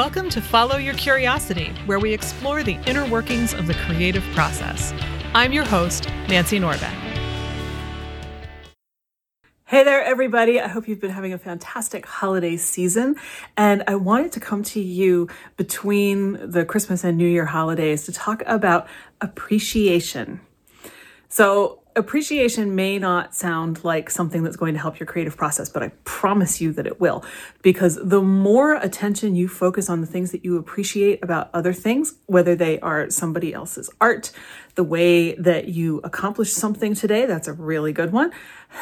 Welcome to Follow Your Curiosity, where we explore the inner workings of the creative process. I'm your host, Nancy Norbeck. Hey there, everybody. I hope you've been having a fantastic holiday season. And I wanted to come to you between the Christmas and New Year holidays to talk about appreciation. So, appreciation may not sound like something that's going to help your creative process, but I promise you that it will. Because the more attention you focus on the things that you appreciate about other things, whether they are somebody else's art, the way that you accomplished something today, that's a really good one.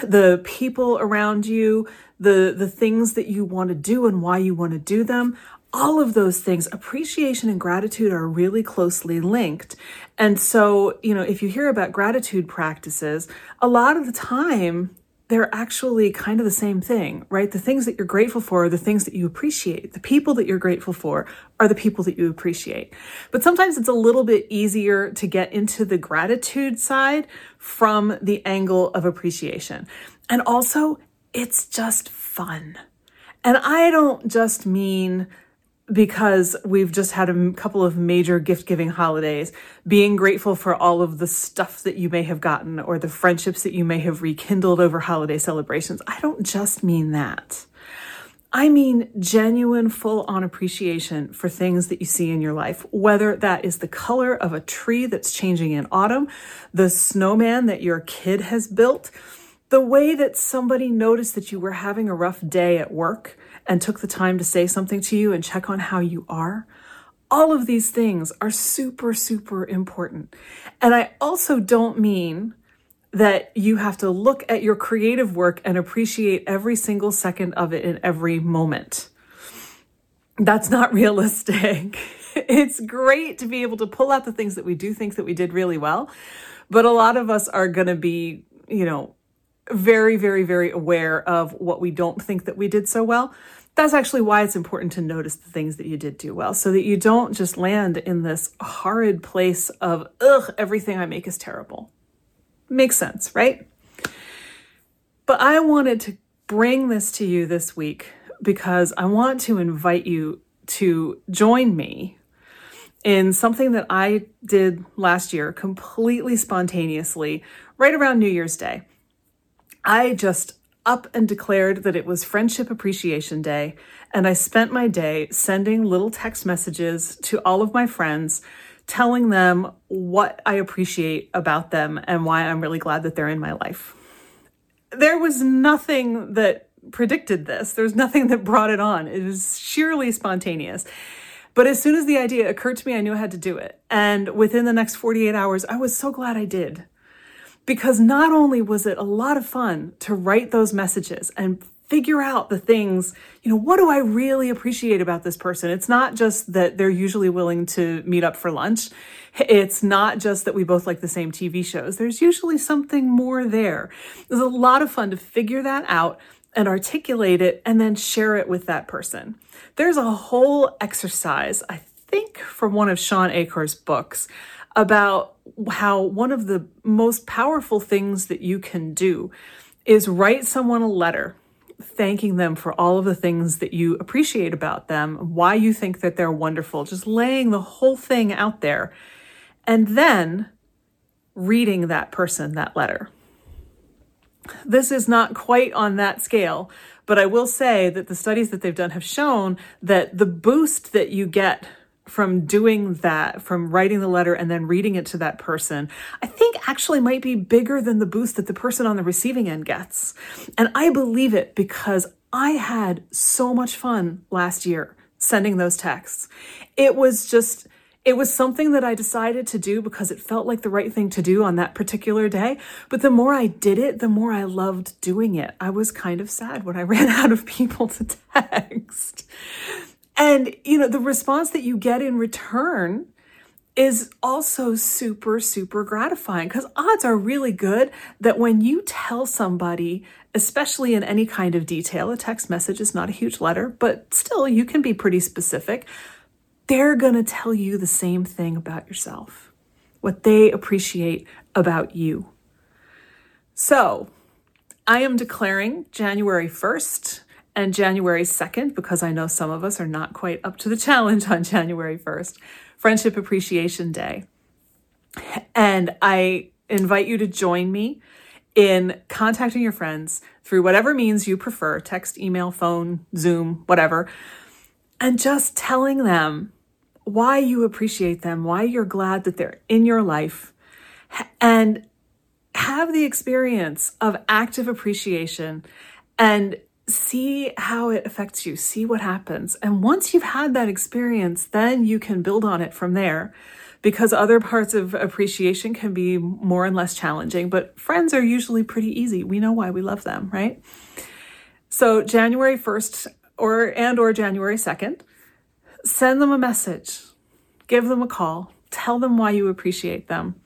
The people around you, the, the things that you want to do and why you want to do them, all of those things, appreciation and gratitude are really closely linked. And so, you know, if you hear about gratitude practices, a lot of the time, they're actually kind of the same thing, right? The things that you're grateful for are the things that you appreciate. The people that you're grateful for are the people that you appreciate. But sometimes it's a little bit easier to get into the gratitude side from the angle of appreciation. And also, it's just fun. And I don't just mean because we've just had a couple of major gift giving holidays, being grateful for all of the stuff that you may have gotten or the friendships that you may have rekindled over holiday celebrations. I don't just mean that. I mean genuine, full on appreciation for things that you see in your life, whether that is the color of a tree that's changing in autumn, the snowman that your kid has built, the way that somebody noticed that you were having a rough day at work and took the time to say something to you and check on how you are. All of these things are super, super important. And I also don't mean that you have to look at your creative work and appreciate every single second of it in every moment. That's not realistic. it's great to be able to pull out the things that we do think that we did really well, but a lot of us are going to be, you know, very, very, very aware of what we don't think that we did so well that's actually why it's important to notice the things that you did do well so that you don't just land in this horrid place of, ugh, everything I make is terrible. Makes sense, right? But I wanted to bring this to you this week because I want to invite you to join me in something that I did last year completely spontaneously, right around New Year's Day. I just up and declared that it was Friendship Appreciation Day, and I spent my day sending little text messages to all of my friends, telling them what I appreciate about them and why I'm really glad that they're in my life. There was nothing that predicted this, there's nothing that brought it on. It was sheerly spontaneous. But as soon as the idea occurred to me, I knew I had to do it. And within the next 48 hours, I was so glad I did because not only was it a lot of fun to write those messages and figure out the things, you know, what do I really appreciate about this person? It's not just that they're usually willing to meet up for lunch. It's not just that we both like the same TV shows. There's usually something more there. It's a lot of fun to figure that out and articulate it and then share it with that person. There's a whole exercise, I think, from one of Shawn Achor's books about how one of the most powerful things that you can do is write someone a letter thanking them for all of the things that you appreciate about them, why you think that they're wonderful, just laying the whole thing out there, and then reading that person that letter. This is not quite on that scale, but I will say that the studies that they've done have shown that the boost that you get from doing that, from writing the letter and then reading it to that person, I think actually might be bigger than the boost that the person on the receiving end gets. And I believe it because I had so much fun last year sending those texts. It was just, it was something that I decided to do because it felt like the right thing to do on that particular day. But the more I did it, the more I loved doing it. I was kind of sad when I ran out of people to text. And, you know, the response that you get in return is also super, super gratifying because odds are really good that when you tell somebody, especially in any kind of detail, a text message is not a huge letter, but still you can be pretty specific. They're going to tell you the same thing about yourself, what they appreciate about you. So I am declaring January 1st And January 2nd, because I know some of us are not quite up to the challenge on January 1st, Friendship Appreciation Day. And I invite you to join me in contacting your friends through whatever means you prefer text, email, phone, Zoom, whatever and just telling them why you appreciate them, why you're glad that they're in your life, and have the experience of active appreciation and see how it affects you, see what happens. And once you've had that experience, then you can build on it from there because other parts of appreciation can be more and less challenging, but friends are usually pretty easy. We know why we love them, right? So January 1st or and or January 2nd, send them a message. Give them a call. Tell them why you appreciate them.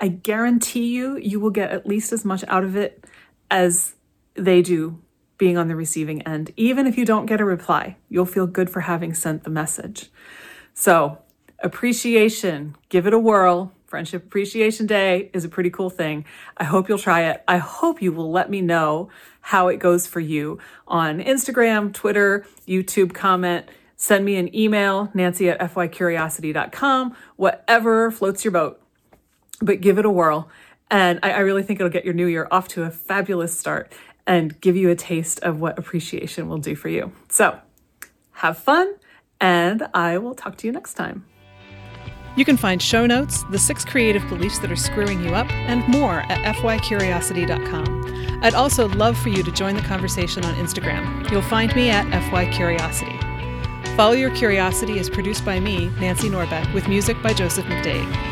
I guarantee you you will get at least as much out of it as they do being on the receiving end. Even if you don't get a reply, you'll feel good for having sent the message. So, appreciation, give it a whirl. Friendship Appreciation Day is a pretty cool thing. I hope you'll try it. I hope you will let me know how it goes for you on Instagram, Twitter, YouTube comment. Send me an email, nancy at fycuriosity.com, whatever floats your boat. But give it a whirl. And I, I really think it'll get your new year off to a fabulous start and give you a taste of what appreciation will do for you. So have fun, and I will talk to you next time. You can find show notes, the six creative beliefs that are screwing you up, and more at fycuriosity.com. I'd also love for you to join the conversation on Instagram. You'll find me at fycuriosity. Follow Your Curiosity is produced by me, Nancy Norbeck, with music by Joseph McDade.